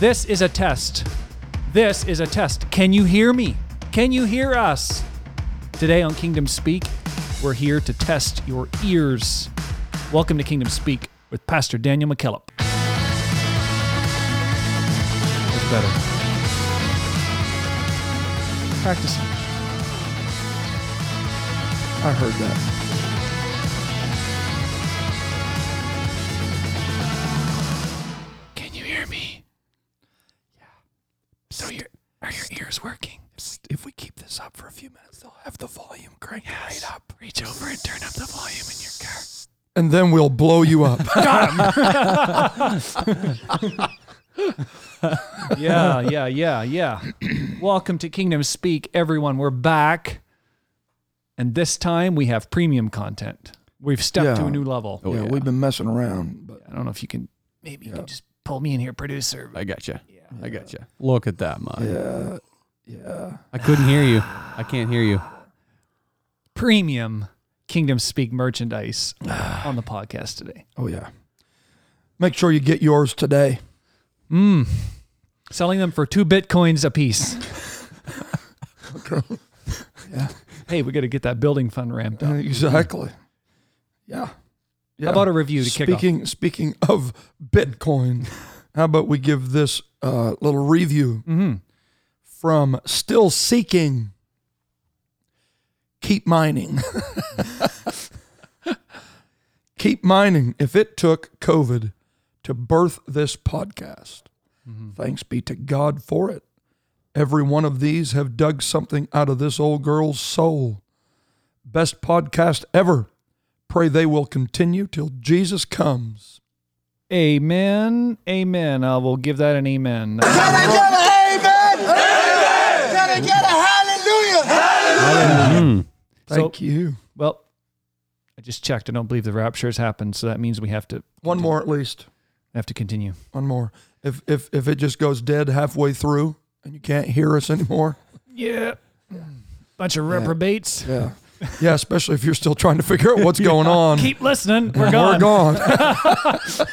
This is a test. This is a test. Can you hear me? Can you hear us? Today on Kingdom Speak, we're here to test your ears. Welcome to Kingdom Speak with Pastor Daniel McKillop. That's better. Practicing. I heard that. The volume cranked right up. Reach over and turn up the volume in your car. And then we'll blow you up. yeah, yeah, yeah, yeah. Welcome to Kingdom Speak, everyone. We're back. And this time we have premium content. We've stepped to a new level. Oh, yeah, we've been messing around, but I don't know if you can, maybe you can just pull me in here, producer. I got you. Yeah. I got you. Look at that, man. yeah, yeah. I couldn't hear you. I can't hear you. Premium Kingdom Speak merchandise on the podcast today. Oh yeah. Make sure you get yours today. Mm. Selling them for two bitcoins a piece. Yeah, Hey, we got to get that building fund ramped up. exactly. Yeah. yeah. How about a review to kick off? speaking speaking of Bitcoin, how about we give this uh, little review Mm-hmm. from Still Seeking. Keep mining. Keep mining. If it took COVID to birth this podcast, thanks be to God for it. Every one of these have dug something out of this old girl's soul. Best podcast ever. Pray they will continue till Jesus comes. Amen. Amen. I will give that an amen. Can I get an amen? Amen. Can I get a hallelujah? Mm. Thank you. Well, I just checked. I don't believe the rapture has happened, so that means we have to One more at least. have to continue. One more. If if if it just goes dead halfway through and you can't hear us anymore. Yeah. Mm. Bunch of reprobates. Yeah. Yeah, especially if you're still trying to figure out what's going on. Keep listening. We're gone. We're gone.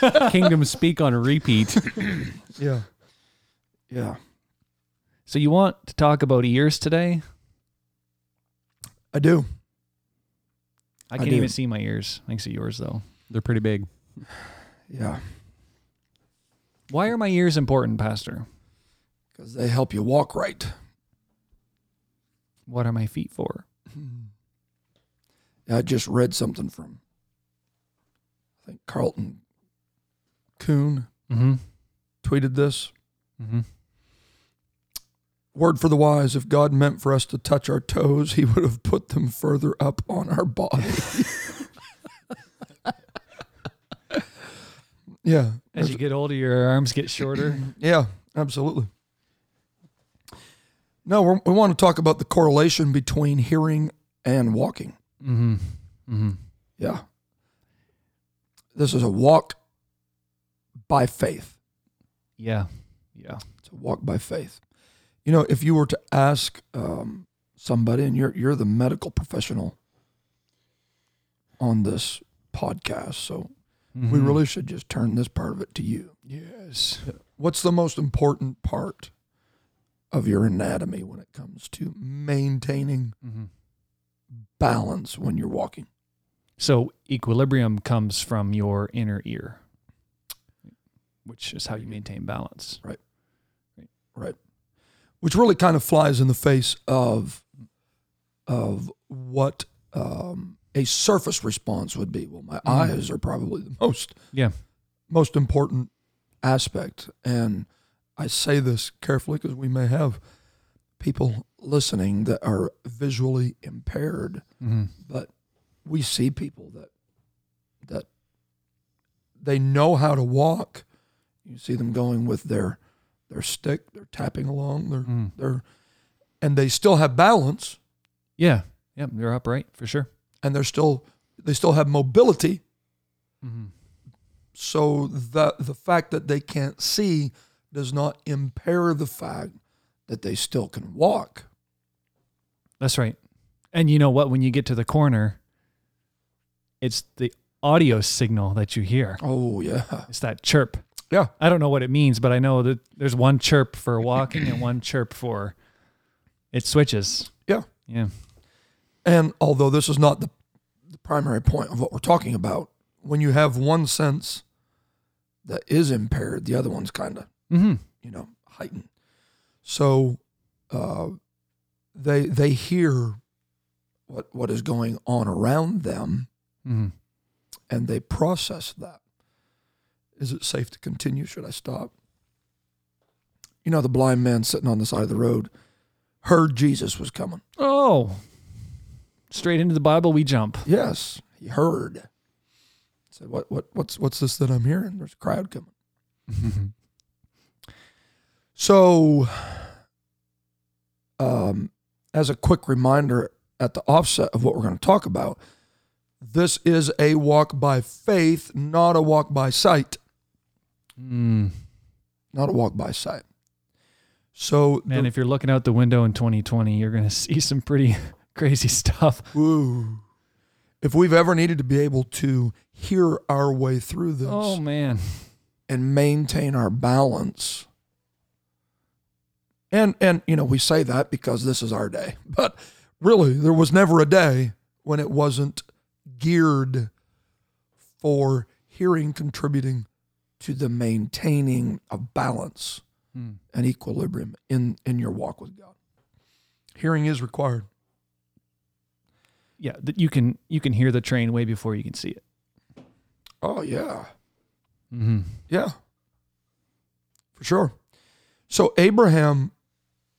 gone. Kingdom speak on repeat. yeah. Yeah. So you want to talk about ears today? I do. I I can't do. even see my ears. I can see yours though. They're pretty big. Yeah. Why are my ears important, Pastor? Because they help you walk right. What are my feet for? I just read something from I think Carlton Coon Mm-hmm. tweeted this. Mm-hmm. Word for the wise, if God meant for us to touch our toes, he would have put them further up on our body. yeah. As you get older, your arms get shorter. Yeah, absolutely. No, we're, we want to talk about the correlation between hearing and walking. mm-hmm. Mm-hmm. Yeah. This is a walk by faith. Yeah. Yeah. It's a walk by faith. You know, if you were to ask um, somebody, and you're you're the medical professional on this podcast, so we Mhm. really should just turn this part of it to you. yes. What's the most important part of your anatomy when it comes to maintaining Mm-hmm. balance when you're walking? So equilibrium comes from your inner ear, which is how you maintain balance. Right. Right. Which really kind of flies in the face of of what um, a surface response would be. Well, my eyes are probably the most Yeah. most important aspect, and I say this carefully because we may have people listening that are visually impaired, Mm-hmm. but we see people that that they know how to walk. You see them going with their their stick, they're tapping along, they're Mm. they're and they still have balance Yeah. Yep. They're upright for sure. and they're still they still have mobility. Mm-hmm. So that the fact that they can't see does not impair the fact that they still can walk. That's right. And you know what? When you get to the corner, it's the audio signal that you hear. Oh yeah. It's that chirp. Yeah. I don't know what it means, but I know that there's one chirp for walking and one chirp for it switches. Yeah. Yeah. And although this is not the, the primary point of what we're talking about, when you have one sense that is impaired, the other one's kind of, Mm-hmm. you know, heightened. So uh, they they hear what what is going on around them Mm-hmm. and they process that. Is it safe to continue? Should I stop? You know, the blind man sitting on the side of the road heard Jesus was coming. Oh, straight into the Bible we jump. Yes, he heard. Said, "What? What? What's? What's this that I'm hearing? There's a crowd coming." So, um, as a quick reminder at the offset of what we're going to talk about, this is a walk by faith, not a walk by sight. Mm. Not a walk by sight. So, Man, the- if you're looking out the window in 2020, you're going to see some pretty crazy stuff. Ooh. If we've ever needed to be able to hear our way through this Oh, man. and maintain our balance, and and you know we say that because this is our day, but really there was never a day when it wasn't geared for hearing contributing to the maintaining of balance Hmm. and equilibrium in in your walk with God. Hearing is required. Yeah, that you can you can hear the train way before you can see it. Oh yeah. Mm-hmm. Yeah, for sure. So Abraham,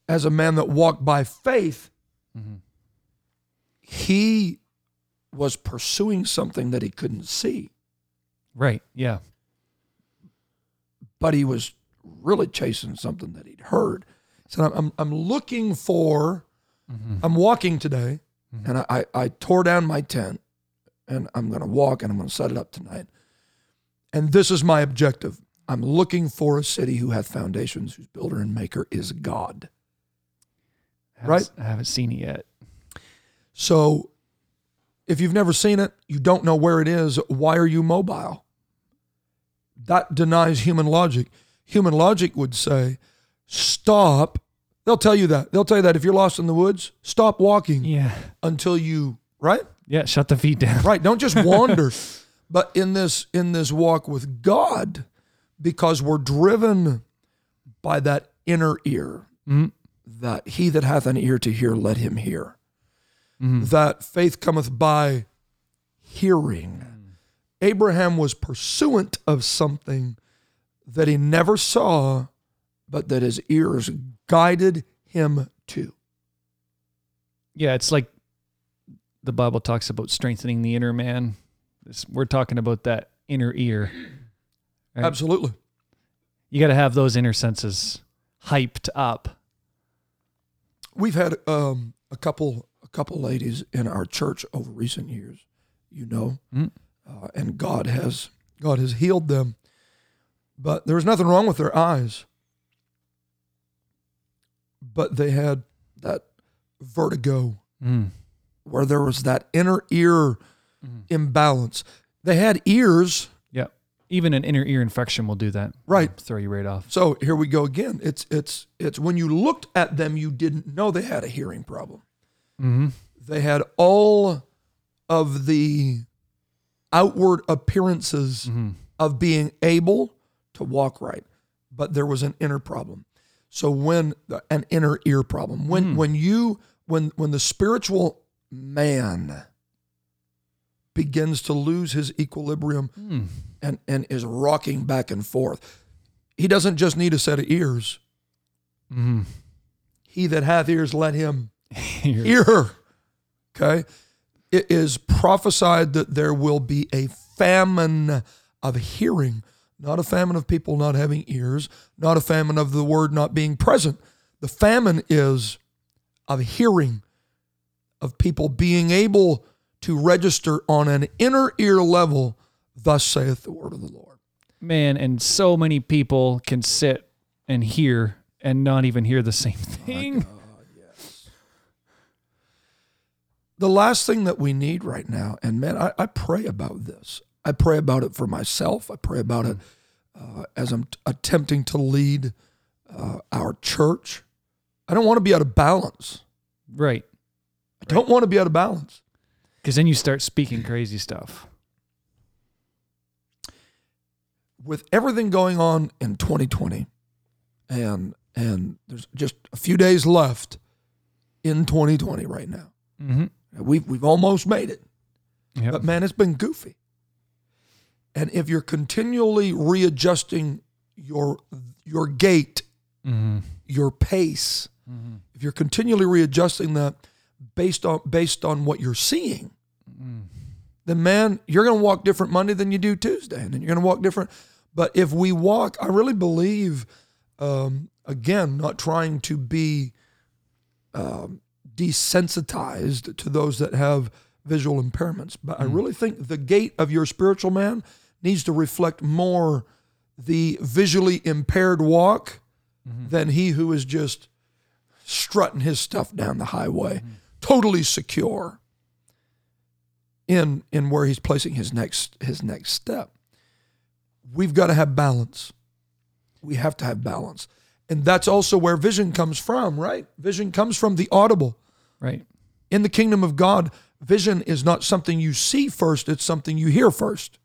as a man that walked by faith, Mm-hmm. he was pursuing something that he couldn't see, Right. Yeah. But he was really chasing something that he'd heard. He said, "I'm I'm, I'm looking for. Mm-hmm. I'm walking today, and I, I I tore down my tent, and I'm going to walk, and I'm going to set it up tonight. And this is my objective. I'm looking for a city who hath foundations, whose builder and maker is God. Right. I haven't seen it yet. So if you've never seen it, you don't know where it is, why are you mobile? That denies human logic. Human logic would say, stop. They'll tell you that. They'll tell you that if you're lost in the woods, stop walking Yeah. until you, right? Yeah. Shut the feet down. Right. Don't just wander. but in this in this walk with God, because we're driven by that inner ear, Mhm. that he that hath an ear to hear, let him hear. Mhm. That faith cometh by hearing. Abraham was pursuant of something that he never saw, but that his ears guided him to. Yeah. It's like the Bible talks about strengthening the inner man. We're talking about that inner ear. Right. Absolutely. You got to have those inner senses hyped up. We've had um, a couple a couple ladies in our church over recent years, you know, Mm. Uh, and God has God has healed them. But there was nothing wrong with their eyes. But they had that vertigo Mm. where there was that inner ear Mhm. imbalance. They had ears, Yeah. Even an inner ear infection will do that. Right. Throw you right off. so here we go again. It's it's it's when you looked at them, you didn't know they had a hearing problem. Mm-hmm. they had all of the outward appearances Mm-hmm. of being able to walk right but there was an inner problem so when an inner ear problem when when you when when the spiritual man begins to lose his equilibrium Mm. and and is rocking back and forth he doesn't just need a set of ears Mm-hmm. he that hath ears let him Hear. hear. Okay. It is prophesied that there will be a famine of hearing, not a famine of people not having ears, not a famine of the word not being present. The famine is of hearing, of people being able to register on an inner ear level, thus saith the word of the Lord. Man, and so many people can sit and hear and not even hear the same oh thing. The last thing that we need right now, and man, I, I pray about this. I pray about it for myself. I pray about it uh, as I'm t- attempting to lead uh, our church. I don't want to be out of balance. Right. I don't want to be out of balance. Because then you start speaking crazy stuff. With everything going on in 2020, and and there's just a few days left in 2020 right now. Mm-hmm. We've we've almost made it. Yep. But man, it's been goofy. And if you're continually readjusting your your gait, mm-hmm. your pace, if you're continually readjusting that based on based on what you're seeing, then man, you're going to walk different Monday than you do Tuesday, and then you're going to walk different. But if we walk, I really believe, um, again, not trying to be um, desensitized to those that have visual impairments, but I hmm. really think the gait of your spiritual man needs to reflect more the visually impaired walk mm-hmm. than he who is just strutting his stuff down the highway, mm-hmm. totally secure in in where he's placing his next his next step. We've got to have balance. We have to have balance. And that's also where vision comes from, right? Vision comes from the audible. Right. In the kingdom of God, vision is not something you see first, it's something you hear first.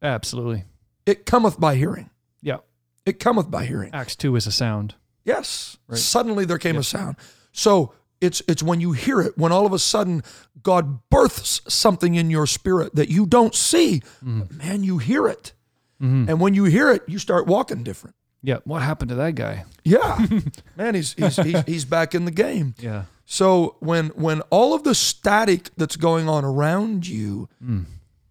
Absolutely. It cometh by hearing. Yeah. It cometh by hearing. Acts 2 is a sound. Yes. Right. Suddenly there came a sound. So it's it's when you hear it, when all of a sudden God births something in your spirit that you don't see, mm-hmm. but man, you hear it. Mm-hmm. And when you hear it, you start walking different. Yeah. What happened to that guy? Yeah. man, he's he's, he's he's back in the game. Yeah. So when when all of the static that's going on around you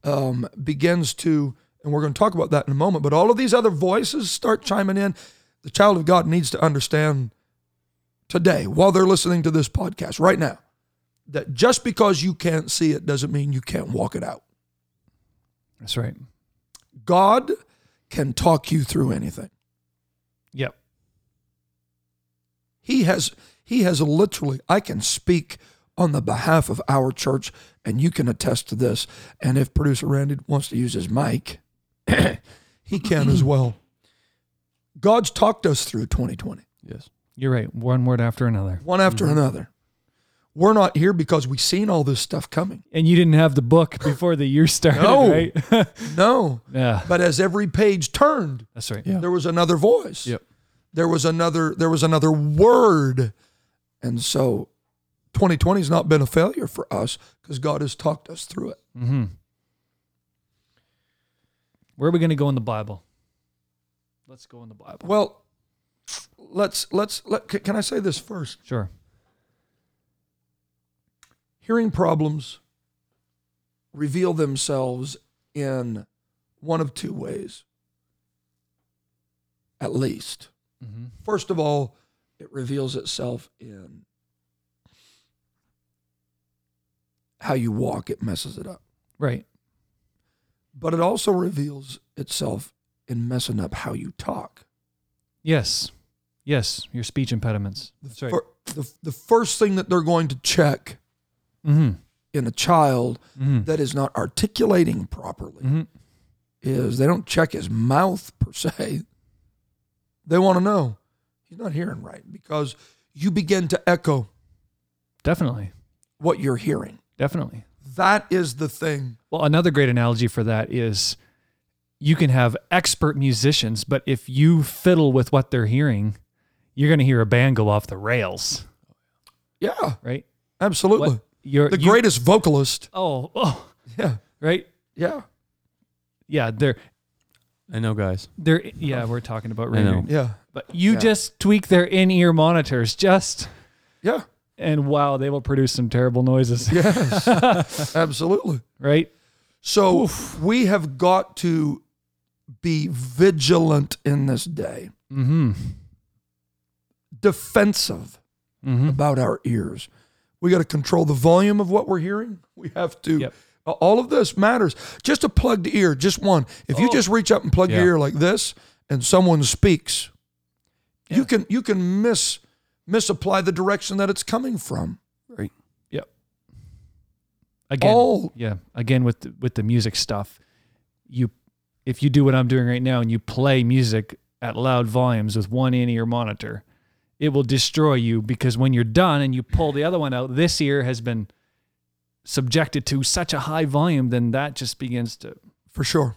um, begins to, and we're going to talk about that in a moment, but all of these other voices start chiming in. The child of God needs to understand today, while they're listening to this podcast right now, that just because you can't see it doesn't mean you can't walk it out. That's right. God can talk you through anything. Yep. He has he has literally I can speak on the behalf of our church and you can attest to this and if producer Randy wants to use his mic he can as well. God's talked us through 2020 Yes. You're right. One word after another. one after mm-hmm. another. We're not here because we've seen all this stuff coming. And you didn't have the book before the year started, No. right? No. yeah. But as every page turned, That's right. Yeah. there was another voice. Yep. There was another there was another word. And so 2020 has not been a failure for us because God has talked us through it. Mm-hmm. Where are we going to go in the Bible? Let's go in the Bible. Well, let's let's let can I say this first? Sure. Hearing problems reveal themselves in one of two ways. At least. Mm-hmm. First of all, it reveals itself in how you walk, it messes it up. Right. But it also reveals itself in messing up how you talk. Yes. Yes. Your speech impediments. That's right. Fir- the, the first thing that they're going to check Mm-hmm. in a child Mm-hmm. that is not articulating properly Mm-hmm. is they don't check his mouth per se. They want to know he's not hearing right because you begin to echo Definitely. what you're hearing. Definitely. That is the thing. Well, another great analogy for that is you can have expert musicians, but if you fiddle with what they're hearing, you're going to hear a band go off the rails, Yeah, right? absolutely. What you're The you- greatest vocalist. Oh, oh, Yeah, right. yeah, Yeah, they're I know, guys. they're yeah. We're talking about I know. radio, yeah, but you Yeah. just tweak their in-ear monitors, just yeah. and wow, they will produce some terrible noises, Yes, absolutely. right? So we have got to be vigilant in this day, Mm-hmm. defensive Mm-hmm. about our ears. We got to control the volume of what we're hearing. We have to. Yep. All of this matters. Just a plugged ear, just one. If you Oh. just reach up and plug Yeah. your ear like this, and someone speaks, Yeah. you can you can miss misapply the direction that it's coming from. Right. Yep. Again, All yeah. Again with the, with the music stuff, you if you do what I'm doing right now and you play music at loud volumes with one in ear monitor, it will destroy you because when you're done and you pull the other one out, this ear has been subjected to such a high volume, then that just begins to. For sure.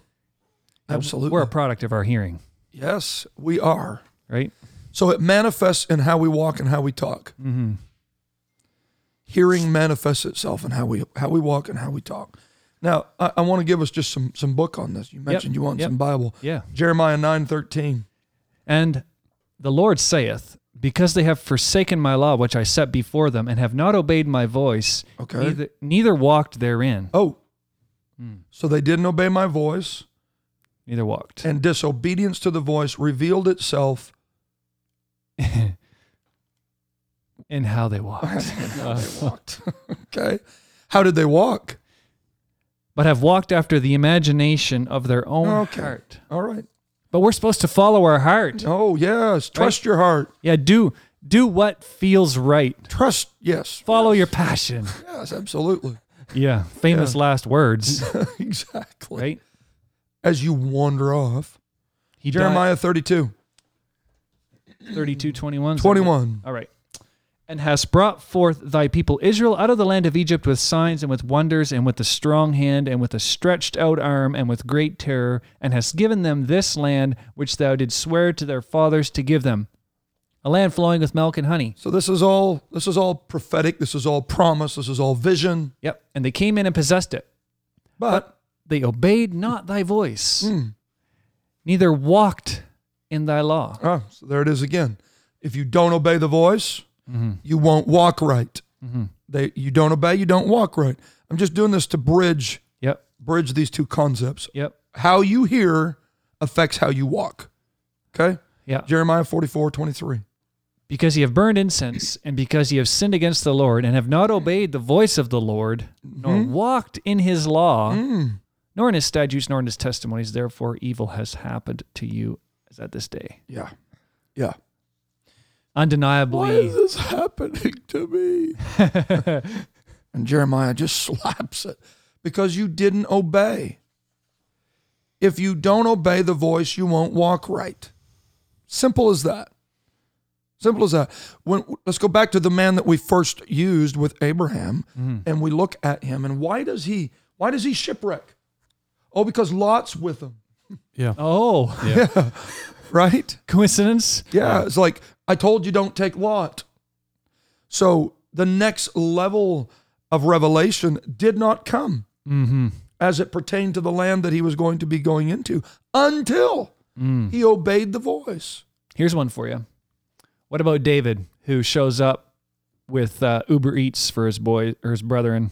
Absolutely. We're a product of our hearing, yes, we are. right? So it manifests in how we walk and how we talk. Mm-hmm. Hearing manifests itself in how we how we walk and how we talk. Now, I, I want to give us just some some book on this. You mentioned you want yep. some Bible. Yeah. Jeremiah nine thirteen. And the Lord saith, Because they have forsaken my law which I set before them, and have not obeyed my voice, Okay. neither, neither walked therein, Oh, Hmm. so they didn't obey my voice, neither walked. and disobedience to the voice revealed itself. in how they walked. How they walked. okay. How did they walk? but have walked after the imagination of their own Okay. heart. All right. But we're supposed to follow our heart. Oh yes. Trust your heart. Yeah, do do what feels right. Trust. Yes. Follow your passion. Yes. Absolutely. Yeah, famous last words, exactly. right? As you wander off. He Jeremiah 32, died 32 21. 21. All right. And hast brought forth thy people Israel out of the land of Egypt with signs and with wonders and with a strong hand and with a stretched out arm and with great terror, and hast given them this land which thou didst swear to their fathers to give them, a land flowing with milk and honey. So this is all this is all prophetic. This is all promise. This is all vision. Yep. And they came in and possessed it. But They obeyed not thy voice, Hmm. neither walked in thy law. ah, so there it is again. If you don't obey the voice, Mm-hmm. you won't walk right. They you don't obey, you don't walk right. I'm just doing this to bridge Yep. bridge these two concepts. Yep. How you hear affects how you walk. Okay? Yeah. Jeremiah 44, 23. because ye have burned incense, and because ye have sinned against the Lord, and have not obeyed the voice of the Lord, nor walked in his law, Mm. nor in his statutes, nor in his testimonies, therefore evil has happened to you as at this day. Yeah. Yeah. Undeniably, Why is this happening to me? and Jeremiah just slaps it because you didn't obey. If you don't obey the voice, you won't walk right. Simple as that. Simple as that. When let's go back to the man that we first used with Abraham, mm-hmm. and we look at him, and why does he why does he shipwreck? Oh, because Lot's with him, Yeah. oh, Yeah. right? coincidence? Yeah, it's like I told you don't take Lot. So the next level of revelation did not come Mm-hmm. as it pertained to the land that he was going to be going into until he obeyed the voice. Here's one for you. What about David, who shows up with uh, Uber Eats for his boy or his brethren,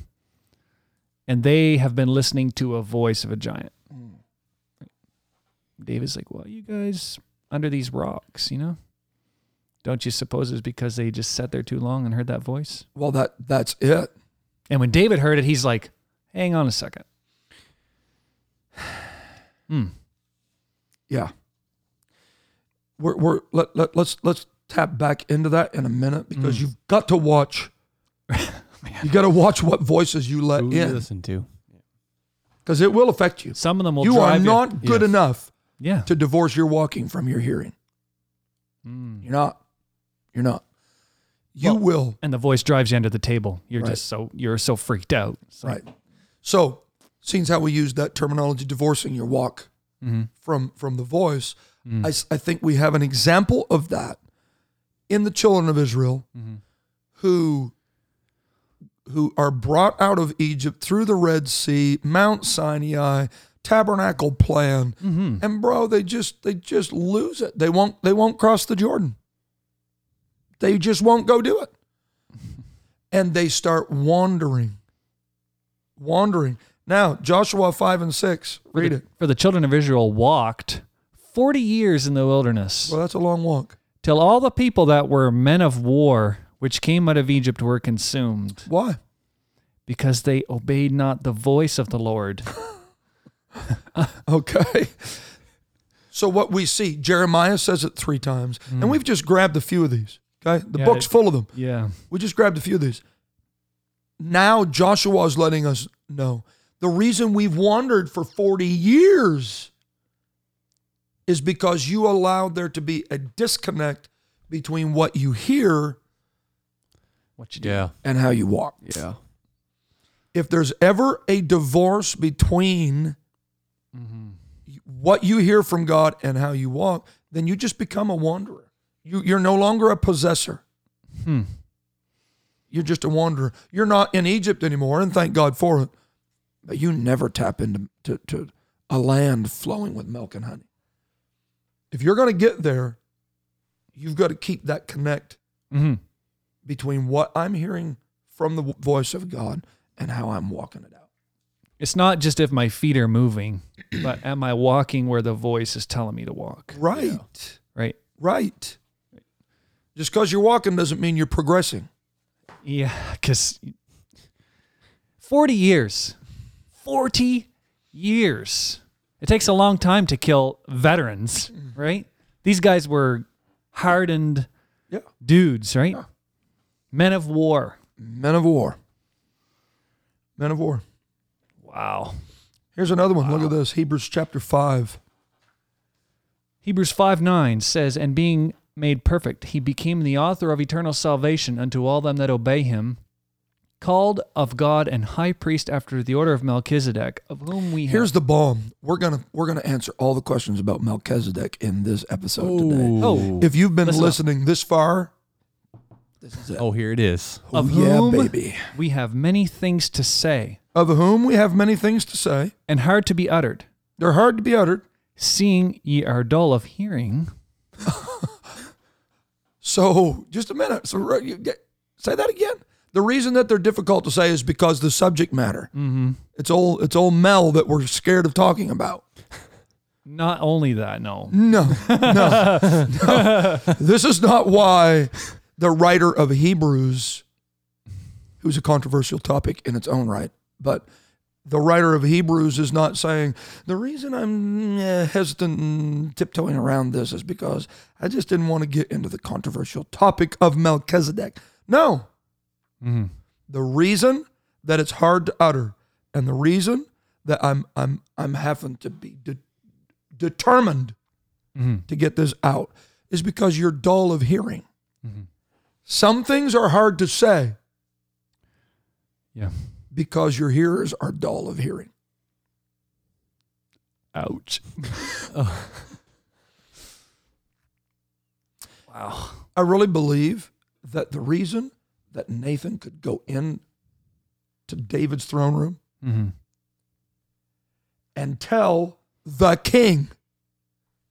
and they have been listening to a voice of a giant? David's like, "Well, you guys under these rocks, you know? Don't you suppose it's because they just sat there too long and heard that voice?" Well, that that's it. And when David heard it, he's like, "Hang on a second. Hmm. Yeah. We're, we're let, let, let's let's tap back into that in a minute because you've got to watch. you got to watch what voices you let Who you in listen to. because it will affect you. Some of them will You are drive not good Yes. enough Yeah. to divorce your walking from your hearing. Mm. You're not. You're not. You Well, will. And the voice drives you under the table. You're Right. just so you're so freaked out. So, Right. So, seeing how we use that terminology, divorcing your walk Mhm. from from the voice, Mm. I, I think we have an example of that in the children of Israel, Mhm. who who are brought out of Egypt through the Red Sea, Mount Sinai, tabernacle plan, Mhm. and bro, they just they just lose it. They won't they won't cross the Jordan. They just won't go do it. And they start wandering. Wandering. Now, Joshua 5 and 6. For Read the, it. For the children of Israel walked 40 years in the wilderness Well, that's a long walk. till all the people that were men of war which came out of Egypt were consumed Why? because they obeyed not the voice of the Lord. Okay. So what we see, Jeremiah says it three times, and hmm. we've just grabbed a few of these. Okay, the Yeah, book's it- full of them. Yeah. We just grabbed a few of these. Now Joshua is letting us know the reason we've wandered for forty years is because you allowed there to be a disconnect between what you hear What you do? Yeah. and how you walk. Yeah. If there's ever a divorce between what you hear from God and how you walk, then you just become a wanderer. You, you're no longer a possessor. Hmm. You're just a wanderer. You're not in Egypt anymore, and thank God for it. But you never tap into to, to a land flowing with milk and honey. If you're going to get there, you've got to keep that connect hmm between what I'm hearing from the voice of God and how I'm walking it out. It's not just if my feet are moving, but am I walking where the voice is telling me to walk? Right. Right? Right. Just because you're walking doesn't mean you're progressing. Yeah, because 40 years. 40 years. It takes a long time to kill veterans, mm-hmm. right? These guys were hardened Yeah. dudes, right? Men of war. Men of war. Men of war. Wow. Here's another one. Look at this Hebrews chapter 5. Hebrews 5 9 says, And being made perfect, he became the author of eternal salvation unto all them that obey him, called of God and high priest after the order of Melchizedek, of whom we have. Here's the bomb. We're gonna we're gonna answer all the questions about Melchizedek in this episode today. Oh. If you've been Listen up. listening this far, this is it. Oh, here it is. Oh, of yeah, whom baby. we have many things to say, Of whom we have many things to say. and hard to be uttered, They're hard to be uttered. seeing ye are dull of hearing. So just a minute. So say that again. The reason that they're difficult to say is because the subject matter. Mm-hmm. It's old. It's old Mel that we're scared of talking about. Not only that, no. No, no, no. This is not why the writer of Hebrews, who's a controversial topic in its own right, but the writer of Hebrews is not saying the reason I'm eh, hesitant and tiptoeing around this is because I just didn't want to get into the controversial topic of Melchizedek. No, Mhm. the reason that it's hard to utter, and the reason that I'm I'm I'm having to be de- determined Mhm. to get this out is because you're dull of hearing. Some things are hard to say Yeah. Because your hearers are dull of hearing. Ouch. Wow. I really believe that the reason that Nathan could go in to David's throne room Mm-hmm. and tell the king,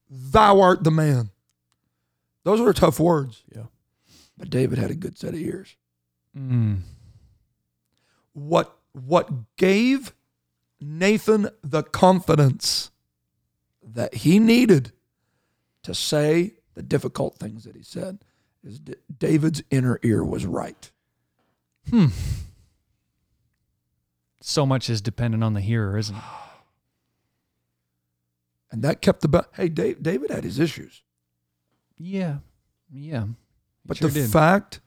Thou art the man. Those are tough words. Yeah. But David had a good set of ears. Mm. What what gave Nathan the confidence that he needed to say the difficult things that he said is D- David's inner ear was right. Hmm. So much is dependent on the hearer, isn't it? And that kept the ba- hey Dave, David had his issues. Yeah. Yeah. But sure the did. fact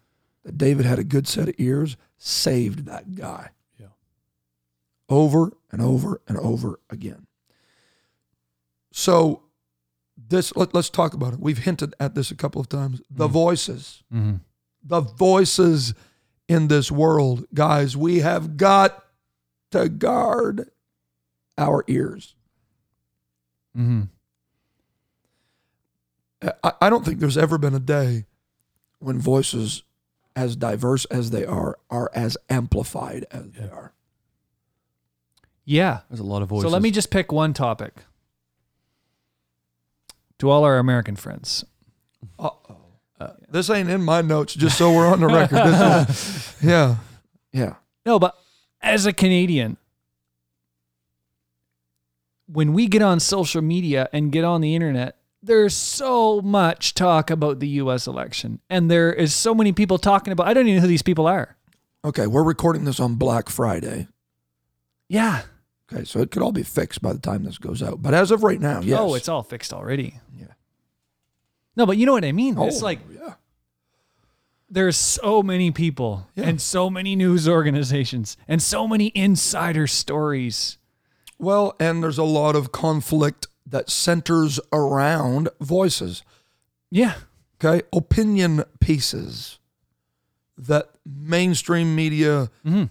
that David had a good set of ears saved that guy. Yeah. Over and over and over again. So this let, us talk about it. We've hinted at this a couple of times. The voices. Mhm. The voices in this world, guys, we have got to guard our ears. Mm-hmm. I, I don't think there's ever been a day when voices as diverse as they are are as amplified as they are. Yeah. There's a lot of voices. So let me just pick one topic. To all our American friends. Uh-oh. Uh, this ain't in my notes, just so we're on the record. This is, yeah. Yeah. No, but as a Canadian, when we get on social media and get on the internet, there's so much talk about the US election. And there is so many people talking about I don't even know who these people are. Okay, we're recording this on Black Friday. Yeah. Okay, so it could all be fixed by the time this goes out. But as of right now, yes. Oh, it's all fixed already. Yeah. No, but you know what I mean? Oh, It's like yeah. there's so many people Yeah. and so many news organizations and so many insider stories. Well, and there's a lot of conflict that centers around voices. Yeah. Okay, opinion pieces that mainstream media Mhm.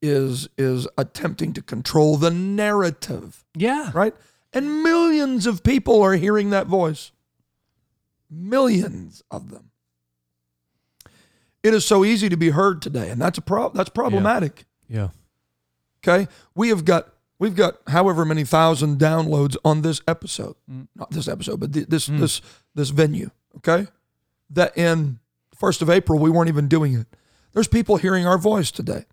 is is attempting to control the narrative, Yeah. right? And millions of people are hearing that voice. Millions of them. It is so easy to be heard today, and that's a prob- that's problematic. Yeah. Okay, we have got we've got however many thousand downloads on this episode, mm. not this episode, but th- this mm. this this venue. Okay, that in first of April we weren't even doing it. There's people hearing our voice today.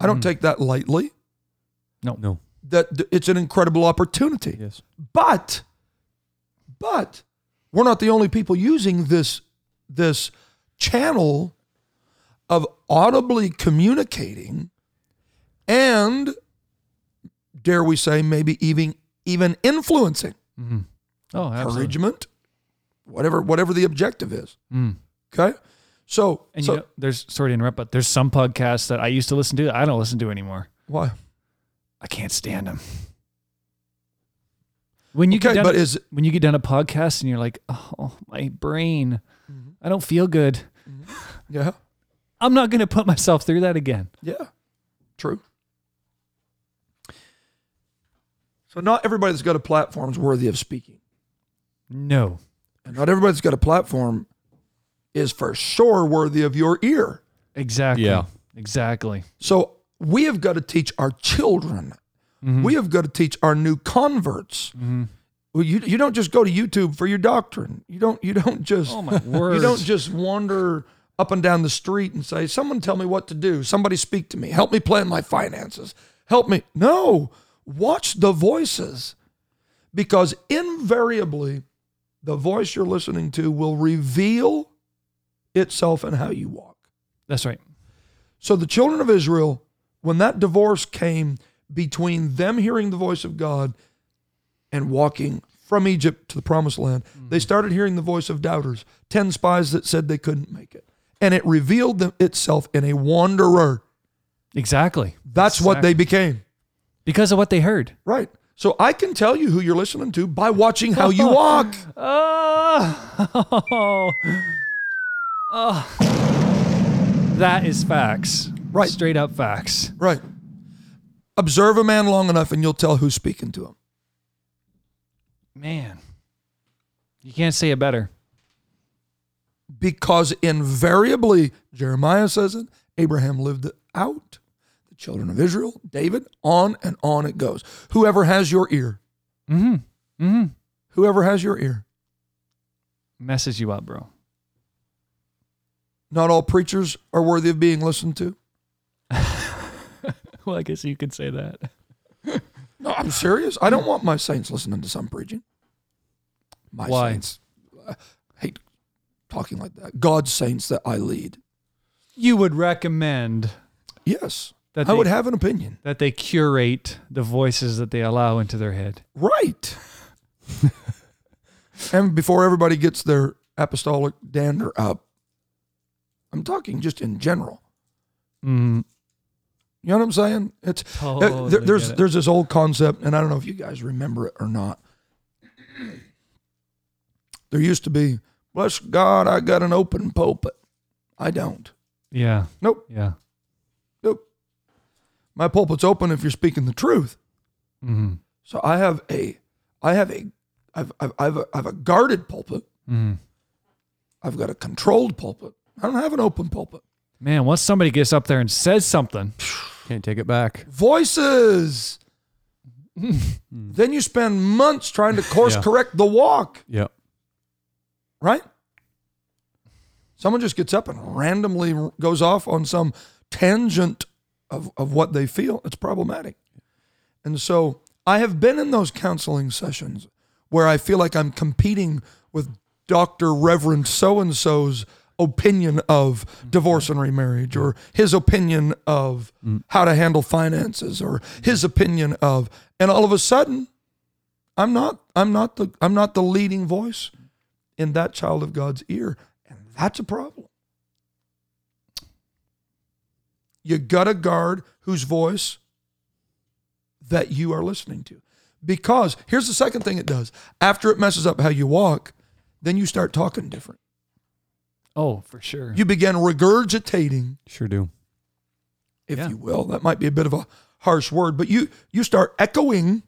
I don't mm. take that lightly. No, no. That th- it's an incredible opportunity. Yes. But, but we're not the only people using this this channel of audibly communicating and dare we say maybe even even influencing Oh, absolutely. encouragement whatever whatever the objective is Mm. okay so, And so you know, there's sorry to interrupt, but there's some podcasts that I used to listen to that I don't listen to anymore. why I can't stand them. When you okay get done, but is when you get done a podcast and you're like, oh, my brain, Mm-hmm. I don't feel good. yeah I'm not going to put myself through that again. Yeah, true. So not everybody that's got a platform is worthy of speaking, No. and not everybody that's got a platform is for sure worthy of your ear. Exactly. Yeah. Exactly. So we have got to teach our children. Mm-hmm. We have got to teach our new converts. Well, you you don't just go to YouTube for your doctrine. You don't you don't just Oh my word. you don't just wander up and down the street and say, "Someone tell me what to do. Somebody speak to me. Help me plan my finances. Help me." No, watch the voices, because invariably, the voice you're listening to will reveal itself in how you walk. That's right. So the children of Israel, when that divorce came between them hearing the voice of God and walking from Egypt to the promised land, mm-hmm. they started hearing the voice of doubters, 10 spies that said they couldn't make it. And it revealed them, itself in a wanderer. Exactly. That's what they became. Because of what they heard. Right. So I can tell you who you're listening to by watching how you walk. Oh. oh. That is facts. Right. Straight up facts. Right. Observe a man long enough and you'll tell who's speaking to him. Man. You can't say it better. because invariably Jeremiah says it, Abraham lived it out, children of Israel, David, on and on it goes. Whoever has your ear, Mm-hmm. Mm-hmm. whoever has your ear. Messes you up, bro. Not all preachers are worthy of being listened to. Well, I guess you could say that. No, I'm serious. I don't want my saints listening to some preaching. My Why? saints. I hate talking like that. God's saints that I lead. You would recommend Yes. That I they- would have an opinion. that they curate the voices that they allow into their head. Right. and before everybody gets their apostolic dander up, I'm talking just in general. Mm, You know what I'm saying? It's uh, Totally there- there's it. there's this old concept, and I don't know if you guys remember it or not. There used to be, bless God, I got an open pulpit. I don't. yeah. Nope, Yeah. Nope. My pulpit's open if you're speaking the truth. Mm-hmm. So I have a, I have a, I've I've I've a, I've a guarded pulpit. Mm-hmm. I've got a controlled pulpit. I don't have an open pulpit. Man, once somebody gets up there and says something, Can't take it back. Voices. then you spend months trying to course Yeah. correct the walk. Yeah. right? Someone just gets up and randomly goes off on some tangent of, of what they feel. It's problematic. And so I have been in those counseling sessions where I feel like I'm competing with Dr. Reverend so and so's opinion of divorce and remarriage or his opinion of how to handle finances or his opinion of and all of a sudden I'm not I'm not the I'm not the leading voice in that child of God's ear. And that's a problem. You got to guard whose voice that you are listening to Because here's the second thing it does. After it messes up how you walk, then you start talking different. Oh, for sure. You begin regurgitating, Sure do. if Yeah. you will. That might be a bit of a harsh word, but you you start echoing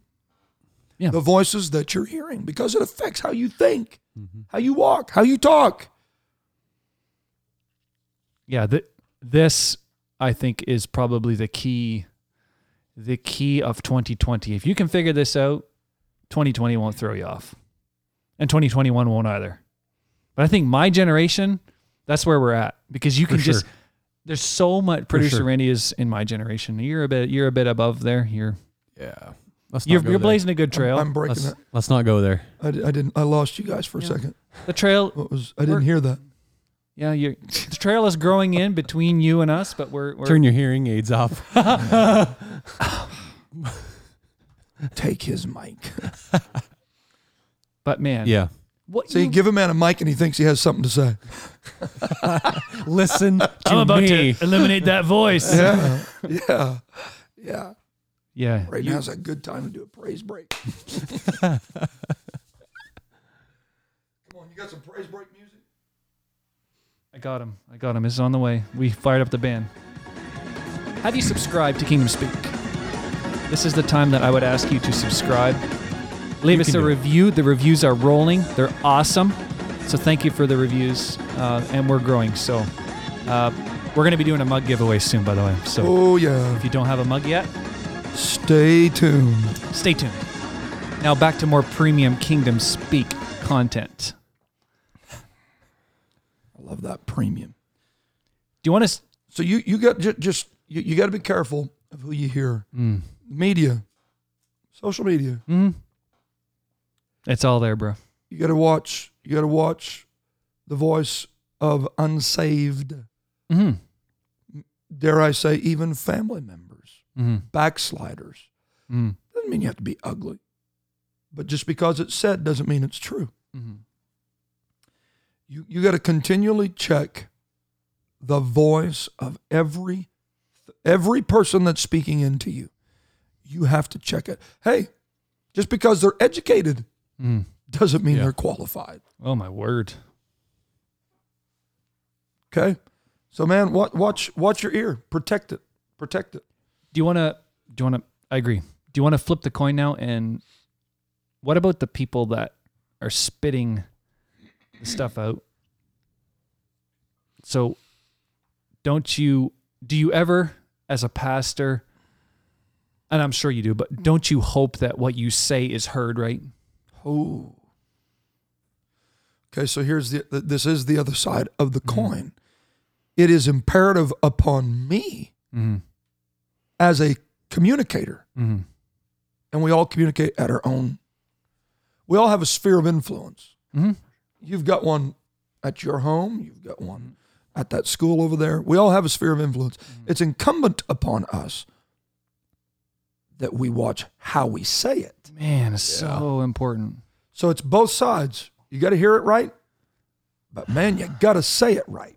Yeah. the voices that you're hearing because it affects how you think, mm-hmm. how you walk, how you talk. yeah, th- this I think is probably the key the key of 2020. If you can figure this out, 2020 won't throw you off. And 2021 won't either. But I think my generation, that's where we're at because you can sure. just there's so much producer sure. Randy is in my generation. You're a bit you're a bit above there. You're Yeah. Let's not you're, go you're there. blazing a good trail. I'm breaking Let's, it. let's not go there. I, I didn't. I lost you guys for a second. the trail What was? I didn't hear that. Yeah, you the trail is growing in between you and us, but we're, we're Turn your hearing aids off. Take his mic. but man. yeah. What See, you- give a man a mic and he thinks he has something to say. Listen to me. I'm about me. to eliminate that voice. Yeah, yeah, yeah. Yeah. Right you- now's a good time to do a praise break. Come on, you got some praise break music? I got him. I got him. It's on the way. We fired up the band. Have you subscribed to Kingdom Speak? This is the time that I would ask you to subscribe. Leave You us a do it. review. The reviews are rolling. They're awesome. So thank you for the reviews, uh, and we're growing. So uh, we're going to be doing a mug giveaway soon, by the way. So Oh yeah. if you don't have a mug yet, Stay tuned. stay tuned. Now back to more premium Kingdom Speak content. Love that premium. Do you want to? So you you got just, just you, you got to be careful of who you hear. Media, social media. Mm, it's all there, bro. You got to watch. You got to watch the voice of unsaved. Mm-hmm. Dare I say, even family members, mm-hmm. backsliders. hmm Doesn't mean you have to be ugly, but just because it's said doesn't mean it's true. hmm You you got to continually check the voice of every every person that's speaking into you. You have to check it. Hey, just because they're educated Mm. doesn't mean Yeah. they're qualified. Oh my word. Okay, so man, watch watch watch your ear, protect it, protect it. Do you want to? Do you want to? I agree. Do you want to flip the coin now? And what about the people that are spitting stuff out? So, don't you? Do you ever, as a pastor, and I'm sure you do, but don't you hope that what you say is heard? Right? Oh. Okay, so here's the this is the other side of the coin. It is imperative upon me Mm-hmm. as a communicator, Mm-hmm. and we all communicate at our own. We all have a sphere of influence. Mm-hmm. You've got one at your home, you've got one at that school over there. We all have a sphere of influence. It's incumbent upon us that we watch how we say it. Man, it's so important. So it's both sides. You got to hear it right, but man, you got to say it right.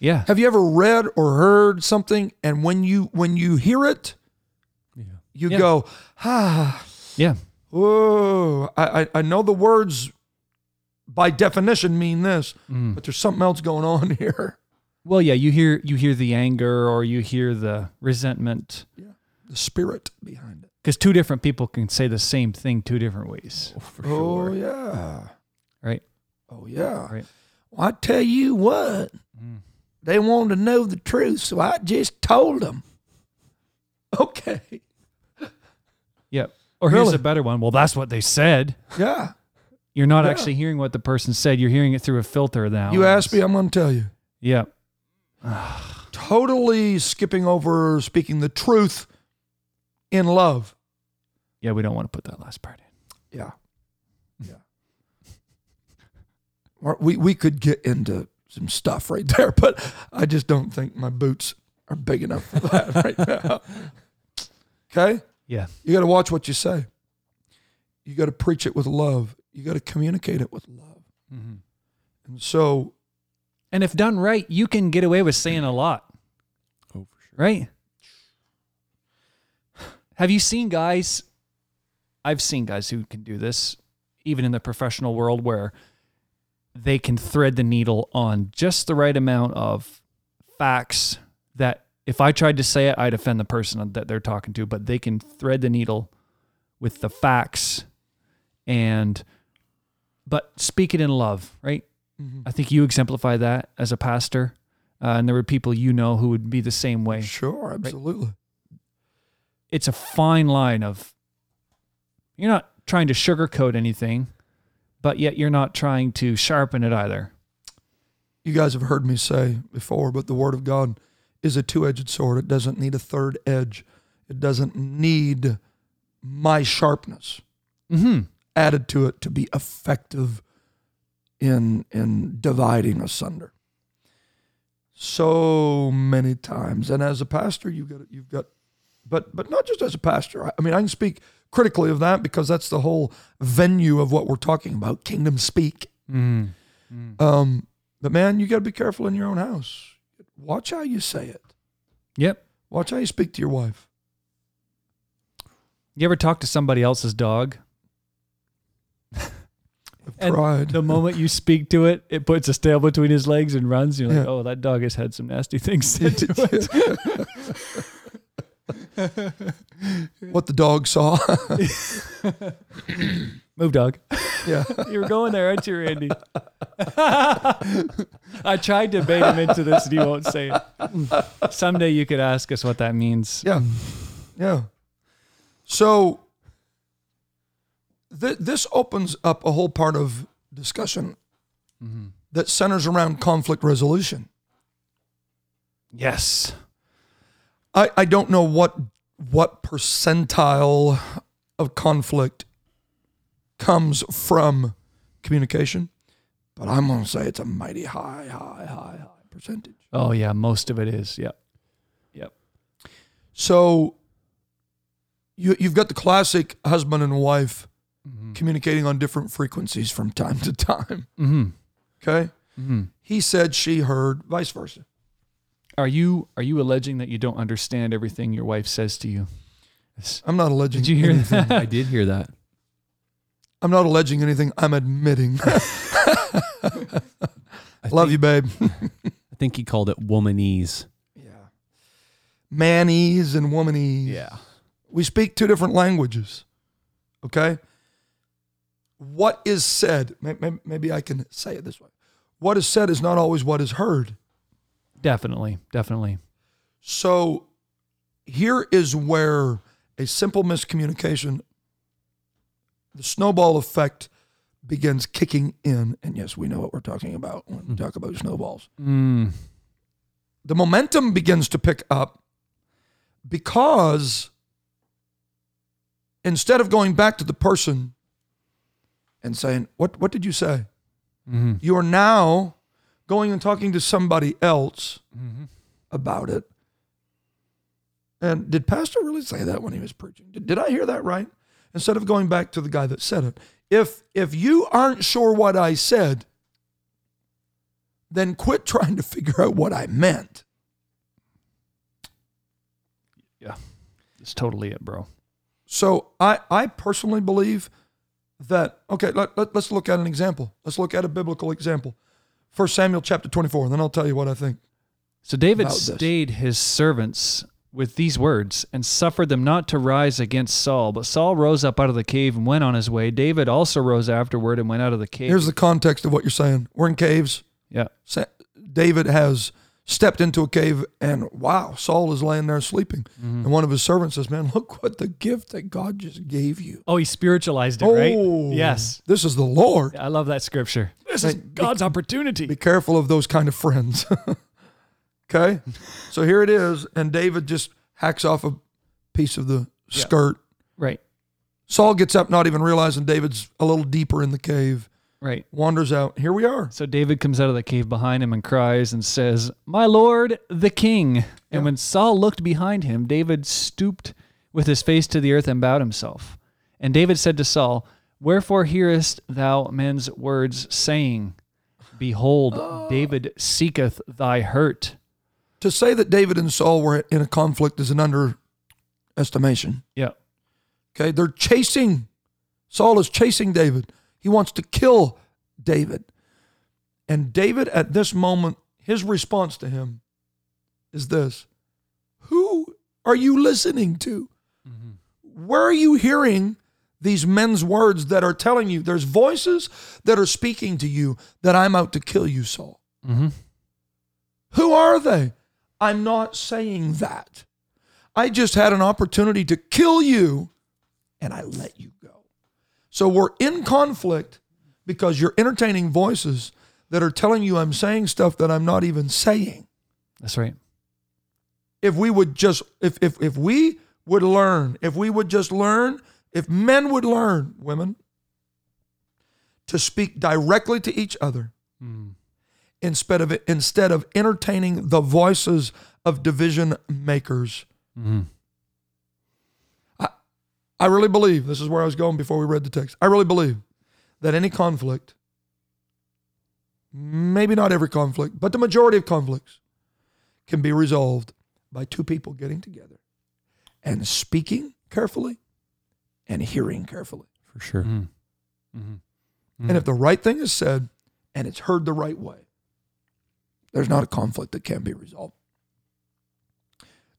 Yeah. Have you ever read or heard something and when you when you hear it, Yeah. you Yeah. go, "Ah, Yeah. I, I I know the words by definition mean this, Mm. but there's something else going on here." Well, yeah. You hear you hear the anger or you hear the resentment. Yeah. The spirit behind it. because two different people can say the same thing two different ways, Oh, For Oh sure. yeah. right? Oh yeah. Right. Well, I tell you what, Mm. they wanted to know the truth, so I just told them. Okay. Yep. Or here's a better one. Well, that's what they said. Yeah. You're not Yeah. actually hearing what the person said. You're hearing it through a filter now. You asked me, I'm going to tell you. Yeah. Totally skipping over speaking the truth in love. Yeah. We don't want to put that last part in. Yeah. Yeah. We, we could get into some stuff right there, but I just don't think my boots are big enough for that right now. Okay? Yeah. You got to watch what you say. You got to preach it with love. You got to communicate it with love. Mm-hmm. And so, And if done right, you can get away with saying a lot, Oh, for sure. right? Have you seen guys I've seen guys who can do this, even in the professional world, where they can thread the needle on just the right amount of facts that if I tried to say it, I'd offend the person that they're talking to, but they can thread the needle with the facts and but speak it in love, right? I think you exemplify that as a pastor. Uh, and there were people you know who would be the same way. Sure, absolutely. It's a fine line of you're not trying to sugarcoat anything, but yet you're not trying to sharpen it either. You guys have heard me say before, but the Word of God is a two edged sword. It doesn't need a third edge, it doesn't need my sharpness Mm-hmm. Added to it to be effective in in dividing asunder. So many times, and as a pastor, you've got you've got, but but not just as a pastor. I, I mean, I can speak critically of that because that's the whole venue of what we're talking about. Kingdom speak. Mm. Um, but man, you got to be careful in your own house. Watch how you say it. Yep. Watch how you speak to your wife. You ever talk to somebody else's dog? And Pride. the moment you speak to it, it puts a tail between his legs and runs. You're like, Yeah. oh, that dog has had some nasty things said to it. what the dog saw. Move, dog. yeah. You were going there, aren't you, Randy? I tried to bait him into this, and he won't say it. Someday you could ask us what that means. Yeah. Yeah. So th- this opens up a whole part of discussion mm-hmm. that centers around conflict resolution. Yes. I, I don't know what what percentile of conflict comes from communication, but I'm going to say it's a mighty high, high, high, high percentage. Oh yeah, most of it is. Yep. Yep. So you you've got the classic husband and wife Mm-hmm. communicating on different frequencies from time to time. Mm-hmm. Okay? Mm-hmm. He said, she heard, vice versa. Are you are you alleging that you don't understand everything your wife says to you? I'm not alleging Did you hear anything. that? I did hear that. I'm not alleging anything. I'm admitting. I Love think, you, babe. I think he called it womanese. yeah. Manese and womanese. Yeah. We speak two different languages. Okay? What is said, may- may- maybe I can say it this way. What is said is not always what is heard. Definitely. Definitely. So here is where a simple miscommunication, the snowball effect begins kicking in. And yes, we know what we're talking about when we talk about snowballs. Mm. The momentum begins to pick up because instead of going back to the person and saying, What, what did you say? Mm-hmm. You are now going and talking to somebody else Mm-hmm. about it. And did Pastor really say that when he was preaching? Did, did I hear that right? Instead of going back to the guy that said it. If if you aren't sure what I said, then quit trying to figure out what I meant. Yeah. It's totally it, bro. So I, I personally believe that, okay, let, let, us look at an example. Let's look at a biblical example. First Samuel chapter 24, and then I'll tell you what I think. So David About this. stayed his servants with these words and suffered them not to rise against Saul. But Saul rose up out of the cave and went on his way. David also rose afterward and went out of the cave. Here's the context of what you're saying. We're in caves. yeah. Sa- David has stepped into a cave, and wow, Saul is laying there sleeping. Mm-hmm. And one of his servants says, Man, look what the gift that God just gave you. Oh, he spiritualized it, Oh, right? Yes. This is the Lord. I love that scripture. This is Hey, be- God's opportunity. Be careful of those kind of friends. okay? So here it is, and David just hacks off a piece of the Yeah. skirt. right. Saul gets up, not even realizing David's a little deeper in the cave, Right. wanders out. Here we are. So David comes out of the cave behind him and cries and says, My Lord, the king. And Yeah. when Saul looked behind him, David stooped with his face to the earth and bowed himself. And David said to Saul, Wherefore hearest thou men's words, saying, Behold, oh. David seeketh thy hurt. To say that David and Saul were in a conflict is an underestimation. Yeah. Okay? They're chasing Saul is chasing David. He wants to kill David. And David, at this moment, his response to him is this Who are you listening to? Where are you hearing these men's words that are telling you there's voices that are speaking to you that I'm out to kill you, Saul? Mhm. Who are they? I'm not saying that. I just had an opportunity to kill you and I let you go. So we're in conflict because you're entertaining voices that are telling you I'm saying stuff that I'm not even saying. That's right. If we would just if if if we would learn, if we would just learn, if men would learn, women, to speak directly to each other hmm. instead of instead of entertaining the voices of division makers. I, I really believe this is where I was going before we read the text. I really believe that any conflict, maybe not every conflict, but the majority of conflicts, can be resolved by two people getting together and speaking carefully and hearing carefully. For sure. Mm. Mm-hmm. Mm-hmm. And if the right thing is said and it's heard the right way, there's not a conflict that can't be resolved.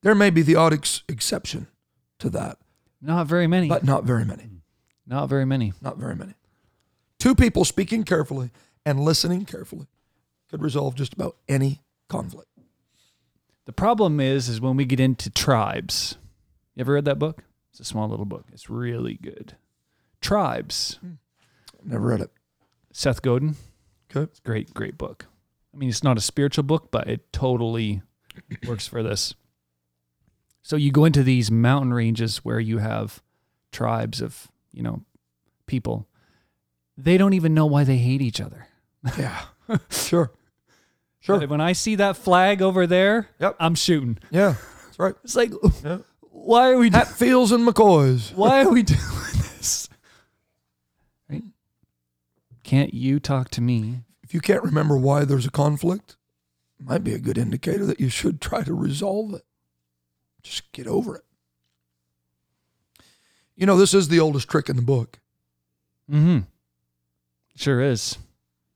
There may be the odd ex- exception to that, Not very many. but not very many. Hmm. Not very many. Not very many. Two people speaking carefully and listening carefully could resolve just about any conflict. The problem is, is when we get into tribes. You ever read that book? It's a small little book. It's really good. Tribes. Hmm. Never read it. Seth Godin. Okay. It's a great, great book. I mean, it's not a spiritual book, but it totally works for this. So you go into these mountain ranges where you have tribes of, you know, people. They don't even know why they hate each other. Yeah. sure. Sure. When I see that flag over there, Yep. I'm shooting. Yeah. That's right. It's like, Yeah. why are we doing Hatfields and McCoys. Why are we doing this? Right? Can't you talk to me? If you can't remember why there's a conflict, it might be a good indicator that you should try to resolve it. Just get over it. You know, this is the oldest trick in the book. Mm-hmm. Sure is.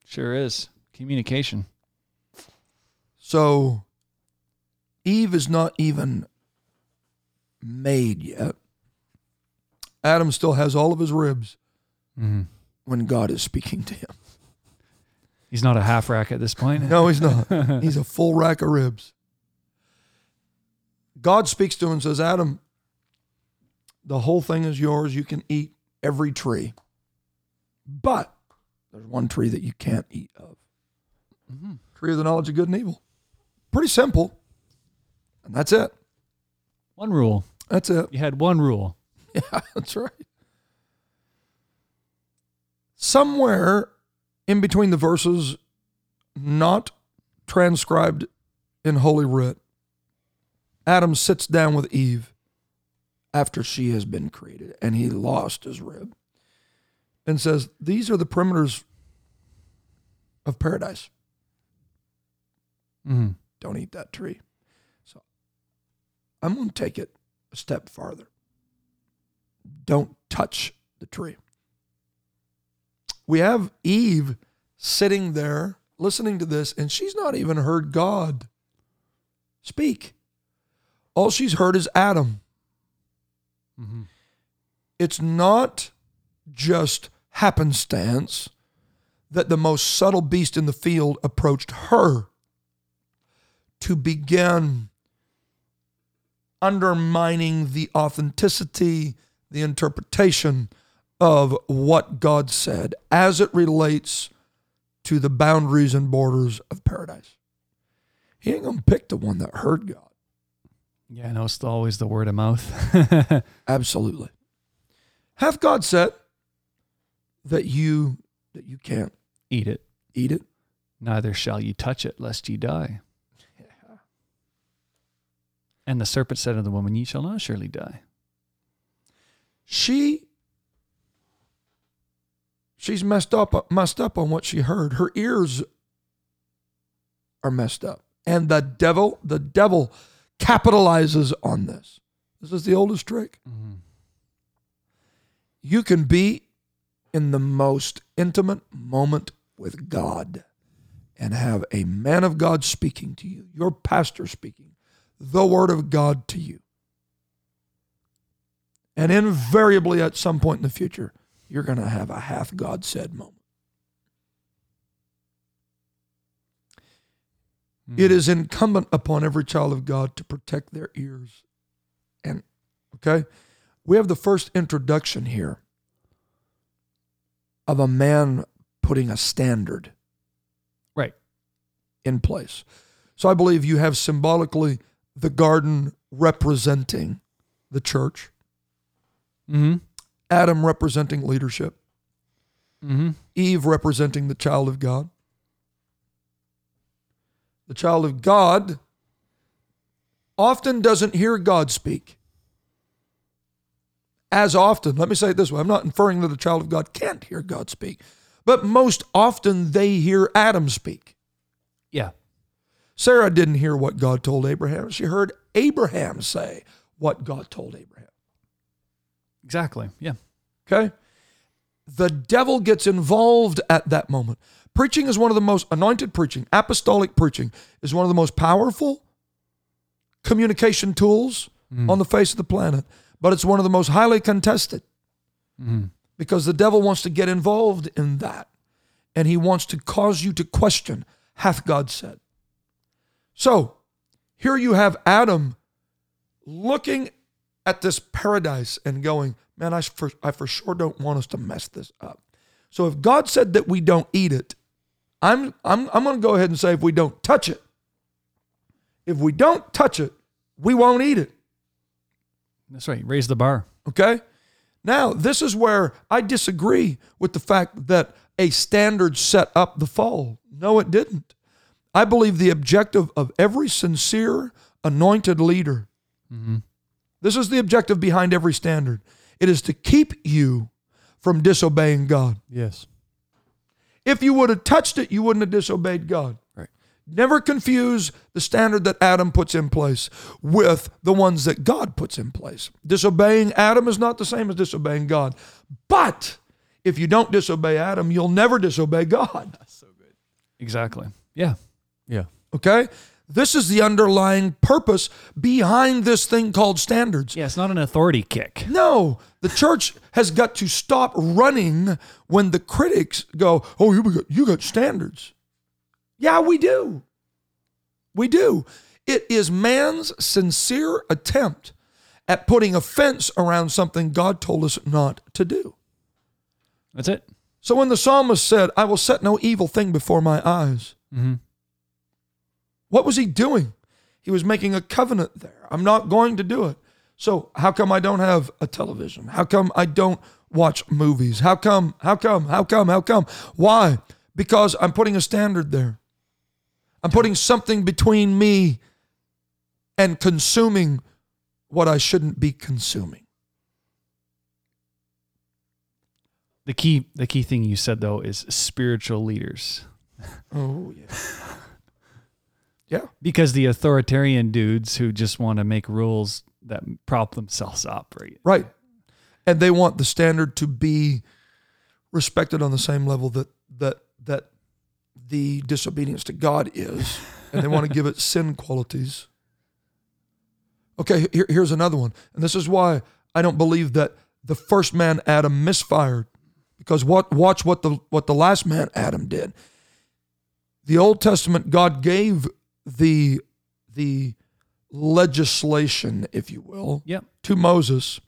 Sure is. Communication. So Eve is not even made yet. Adam still has all of his ribs Mm-hmm. when God is speaking to him. He's not a half rack at this point. No, he's not. he's a full rack of ribs. God speaks to him and says, Adam, the whole thing is yours. You can eat every tree. But there's one tree that you can't eat of mm-hmm. tree of the knowledge of good and evil. Pretty simple. And that's it. One rule. That's it. You had one rule. Yeah, that's right. Somewhere in between the verses, not transcribed in Holy Writ, Adam sits down with Eve after she has been created and he lost his rib and says, These are the perimeters of paradise. Mm-hmm. Don't eat that tree. So I'm going to take it a step farther. Don't touch the tree. We have Eve sitting there listening to this, and she's not even heard God speak. All she's heard is Adam. Mm-hmm. It's not just happenstance that the most subtle beast in the field approached her to begin undermining the authenticity, the interpretation of what God said as it relates to the boundaries and borders of paradise. He ain't going to pick the one that heard God. Yeah, no, it's always the word of mouth. Absolutely. Hath God said that you that you can't Eat it. eat it? Neither shall you touch it, lest ye die. And the serpent said unto the woman, Ye shall not surely die. She she's messed up messed up on what she heard. Her ears are messed up. And the devil, the devil capitalizes on this. This is the oldest trick. Mm-hmm. You can be in the most intimate moment with God and have a man of God speaking to you, your pastor speaking the word of God to you. And invariably, at some point in the future, you're going to have a hath God said moment. It is incumbent upon every child of God to protect their ears. And, okay, we have the first introduction here of a man putting a standard Right. in place. So I believe you have symbolically the garden representing the church, Mm-hmm. Adam representing leadership, Mm-hmm. Eve representing the child of God. The child of God often doesn't hear God speak. As often, let me say it this way I'm not inferring that the child of God can't hear God speak, but most often they hear Adam speak. Yeah. Sarah didn't hear what God told Abraham. She heard Abraham say what God told Abraham. Exactly. Yeah. Okay? The devil gets involved at that moment. Preaching is one of the most anointed preaching, apostolic preaching is one of the most powerful communication tools on the face of the planet, but it's one of the most highly contested Mm-hmm. because the devil wants to get involved in that and he wants to cause you to question hath God said? So here you have Adam looking at this paradise and going, man, I for, I for sure don't want us to mess this up. So if God said that we don't eat it, I'm, I'm, I'm going to go ahead and say if we don't touch it, if we don't touch it, we won't eat it. That's right. Raise the bar. Okay? Now, this is where I disagree with the fact that a standard set up the fall. No, it didn't. I believe the objective of every sincere, anointed leader, mm-hmm. this is the objective behind every standard. It is to keep you from disobeying God. Yes. If you would have touched it, you wouldn't have disobeyed God. Right. Never confuse the standard that Adam puts in place with the ones that God puts in place. Disobeying Adam is not the same as disobeying God. But if you don't disobey Adam, you'll never disobey God. That's so good. Exactly. Yeah. Yeah. Okay? This is the underlying purpose behind this thing called standards. Yeah. It's not an authority kick. No, the church has got to stop running when the critics go, "Oh, you got you got standards." Yeah, we do. We do. It is man's sincere attempt at putting a fence around something God told us not to do. That's it. So when the psalmist said, "I will set no evil thing before my eyes," Mhm. What was he doing? He was making a covenant there. I'm not going to do it. So how come I don't have a television? How come I don't watch movies? How come? How come? How come? How come? Why? Because I'm putting a standard there. I'm putting something between me and consuming what I shouldn't be consuming. The key the key thing you said though is spiritual leaders. Oh yeah. Yeah. Because the authoritarian dudes who just want to make rules that prop themselves up, right? Right. And they want the standard to be respected on the same level that that that the disobedience to God is, and they want to give it sin qualities. Okay, here, here's another one, and this is why I don't believe that the first man Adam misfired, because what watch what the what the last man Adam did. The Old Testament, God gave the the legislation, if you will, Yep. to Moses.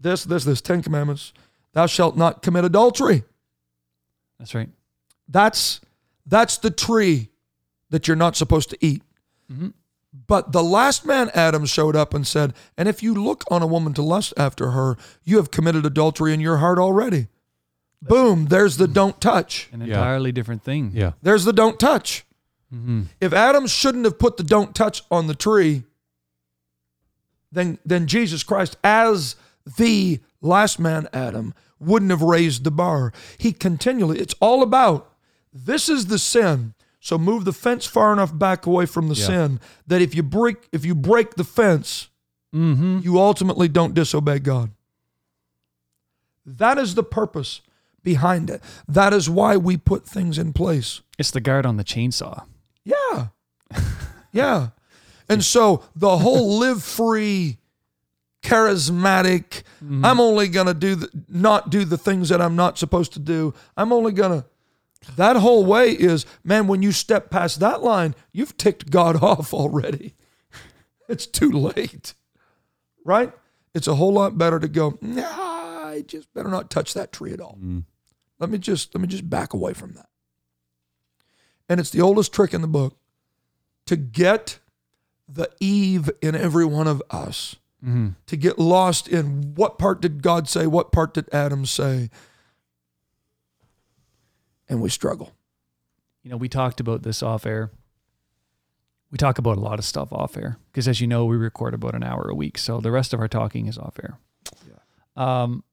This, this, this, Ten Commandments. Thou shalt not commit adultery. That's right. That's that's the tree that you're not supposed to eat. Mm-hmm. But the last man Adam showed up and said, "And if you look on a woman to lust after her, you have committed adultery in your heart already." Boom, there's the mm-hmm. don't touch. An Yeah. entirely different thing. Yeah. There's the don't touch. If Adam shouldn't have put the don't touch on the tree, then then Jesus Christ, as the last man Adam, wouldn't have raised the bar. He continually, it's all about this is the sin. So move the fence far enough back away from the Yeah. sin that if you break if you break the fence, Mm-hmm. you ultimately don't disobey God. That is the purpose behind it. That is why we put things in place. It's the guard on the chainsaw. Yeah. yeah. And so the whole live free, charismatic, mm-hmm. I'm only going to do the, not do the things that I'm not supposed to do. I'm only going to that whole way is man when you step past that line, you've ticked God off already. It's too late. Right? It's a whole lot better to go, nah, I just better not touch that tree at all. Mm. Let me just let me just back away from that. And it's the oldest trick in the book to get the Eve in every one of us, to get lost in what part did God say, what part did Adam say, and we struggle. You know, we talked about this off air. We talk about a lot of stuff off air because, as you know, we record about an hour a week. So the rest of our talking is off air. Yeah. Um,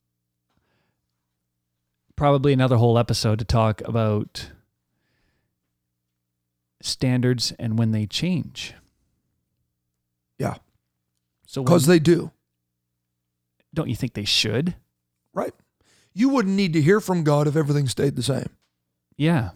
probably another whole episode to talk about standards and when they change. Yeah, So, because they do, don't you think they should? right? You wouldn't need to hear from God if everything stayed the same. Yeah.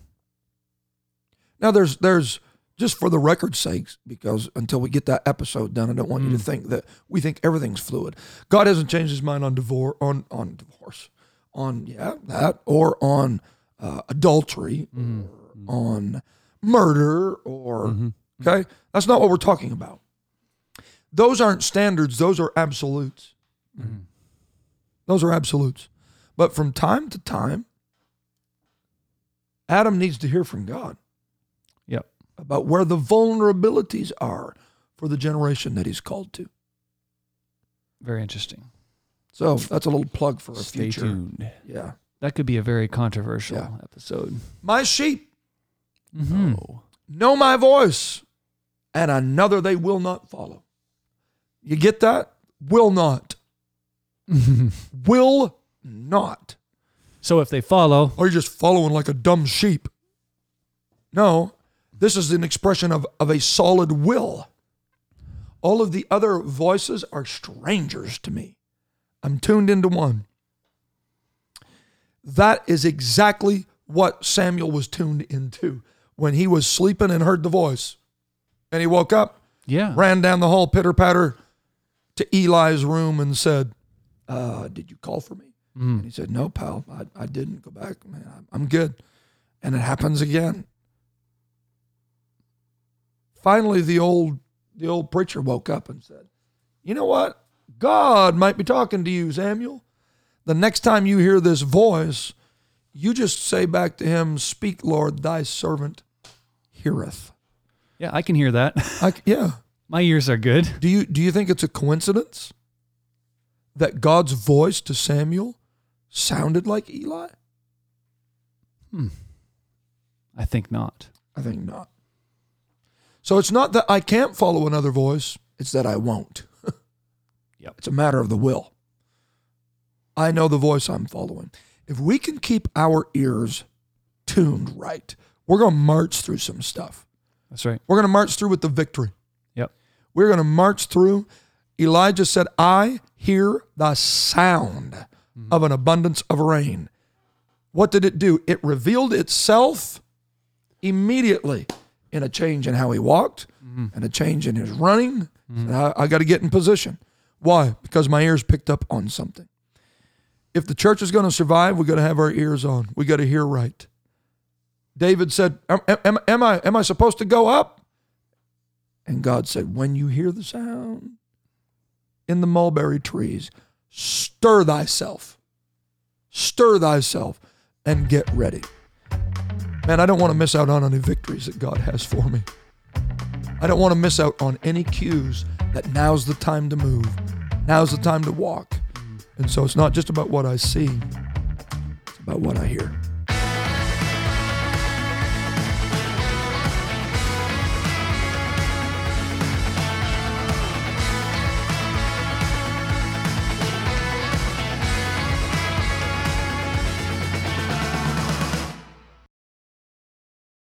Now, there's there's just for the record's sakes, because until we get that episode done, I don't want you to think that we think everything's fluid. God hasn't changed His mind on divorce, on on divorce, on yeah that, or on uh, adultery, or on murder, or mm-hmm. Mm-hmm. okay. That's not what we're talking about. Those aren't standards. Those are absolutes. Mm-hmm. Those are absolutes. But from time to time, Adam needs to hear from God Yep. about where the vulnerabilities are for the generation that he's called to. Very interesting. So that's a little plug for a Stay future. tuned. Yeah. That could be a very controversial Yeah. episode. My sheep Mhm. Oh. know my voice, and another they will not follow. You get that? Will not. will not. So if they follow, Or you're just following like a dumb sheep. No, this is an expression of, of a solid will. All of the other voices are strangers to me. I'm tuned into one. That is exactly what Samuel was tuned into when he was sleeping and heard the voice. And he woke up, yeah. ran down the hall, pitter patter, to Eli's room and said, uh, Did you call for me? And he said, No, pal, I, I didn't. Go back, man. I'm- I'm good. And it happens again. Finally, the old the old preacher woke up and said, You know what? God might be talking to you, Samuel. The next time you hear this voice, you just say back to him, Speak, Lord, thy servant heareth. Yeah, I can hear that. I, yeah. My ears are good. Do you do you think it's a coincidence that God's voice to Samuel sounded like Eli? Hmm. I think not. I think not. So it's not that I can't follow another voice, it's that I won't. Yep. It's a matter of the will. I know the voice I'm following. If we can keep our ears tuned right, we're going to march through some stuff. That's right. We're going to march through with the victory. Yep. We're going to march through. Elijah said, I hear the sound mm-hmm. of an abundance of rain. What did it do? It revealed itself immediately in a change in how he walked mm-hmm. and a change in his running. Mm-hmm. And I, I got to get in position. Why? Because my ears picked up on something. If the church is going to survive, we got to have our ears on. We got to hear right. David said, am, am, am I, am I supposed to go up? And God said, When you hear the sound in the mulberry trees, stir thyself, stir thyself, and get ready. Man, I don't want to miss out on any victories that God has for me. I don't want to miss out on any cues that now's the time to move, now's the time to walk. And so it's not just about what I see, it's about what I hear.